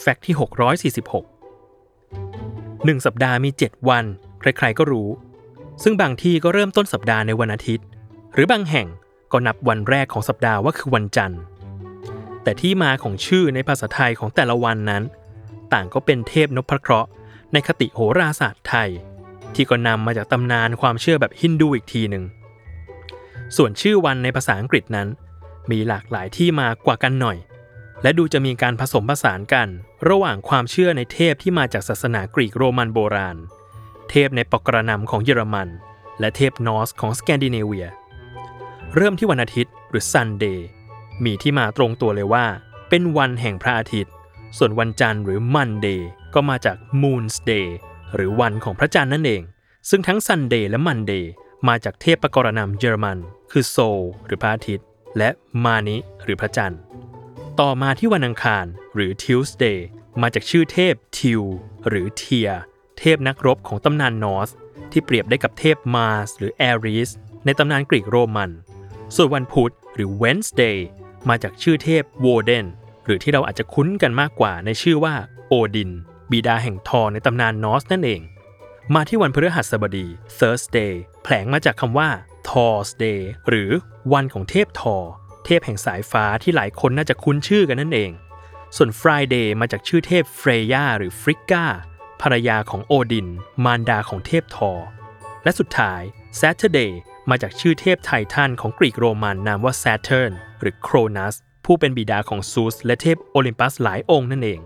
แฟกต์ที่ 646 1 สัปดาห์มี 7 วัน ใครๆก็รู้ ซึ่งบางที่ก็เริ่มต้นสัปดาห์ในวันอาทิตย์ หรือบางแห่งก็นับวันแรกของสัปดาห์ว่าคือวันจันทร์ แต่ที่มาของชื่อในภาษาไทยของแต่ละวันนั้น ต่างก็เป็นเทพนพเคราะห์ ในคติโหราศาสตร์ไทย ที่ก็นำมาจากตำนานความเชื่อแบบฮินดูอีกทีหนึ่งส่วนชื่อวันในภาษาอังกฤษนั้น มีหลากหลายที่มากว่ากันหน่อย และดูจะมีการผสมผสานกัน ระหว่างความเชื่อในเทพที่มาจากศาสนากรีกโรมันโบราณ เทพในปกรณำของเยอรมัน และเทพนอร์สของสแกนดิเนเวีย เริ่มที่วันอาทิตย์หรือ Sunday มีที่มาตรงตัวเลยว่า เป็นวันแห่งพระอาทิตย์ ส่วนวันจันทร์หรือ Monday ก็มาจาก Moon's Day หรือวันของพระจันทร์นั่นเอง ซึ่งทั้ง Sunday และ Monday มาจากเทพปกรณัมเยอรมัน คือโซลหรือพระอาทิตย์ และมานิหรือพระจันทร์ ต่อมาที่วันอังคารหรือ Tuesday มาจากชื่อเทพทิวหรือเทีย เทพนักรบของตำนานนอร์สที่เปรียบได้กับเทพมาร์สหรือแอริสในตำนานกรีกโรมัน ส่วนวันพุธหรือ Wednesday มาจากชื่อเทพโวเดนหรือที่เราอาจจะคุ้นกันมากกว่าในชื่อว่าโอดิน บิดาแห่งธอร์ในตำนานนอร์สนั่นเอง มาที่วันพฤหัสบดี Thursday แผลงมาจากคำว่า Thursday หรือวันของเทพทอ เทพแห่งสายฟ้าที่หลายคนน่าจะคุ้นชื่อกันนั่นเอง ส่วน Friday มาจากชื่อเทพเฟรย่าหรือฟริก้าภรรยาของโอดิน มารดาของเทพทอ และสุดท้าย Saturday มาจากชื่อเทพไททันของกรีกโรมันนามว่า Saturn หรือโครนัสผู้เป็นบิดาของซูสและเทพโอลิมปัสหลายองค์นั่นเอง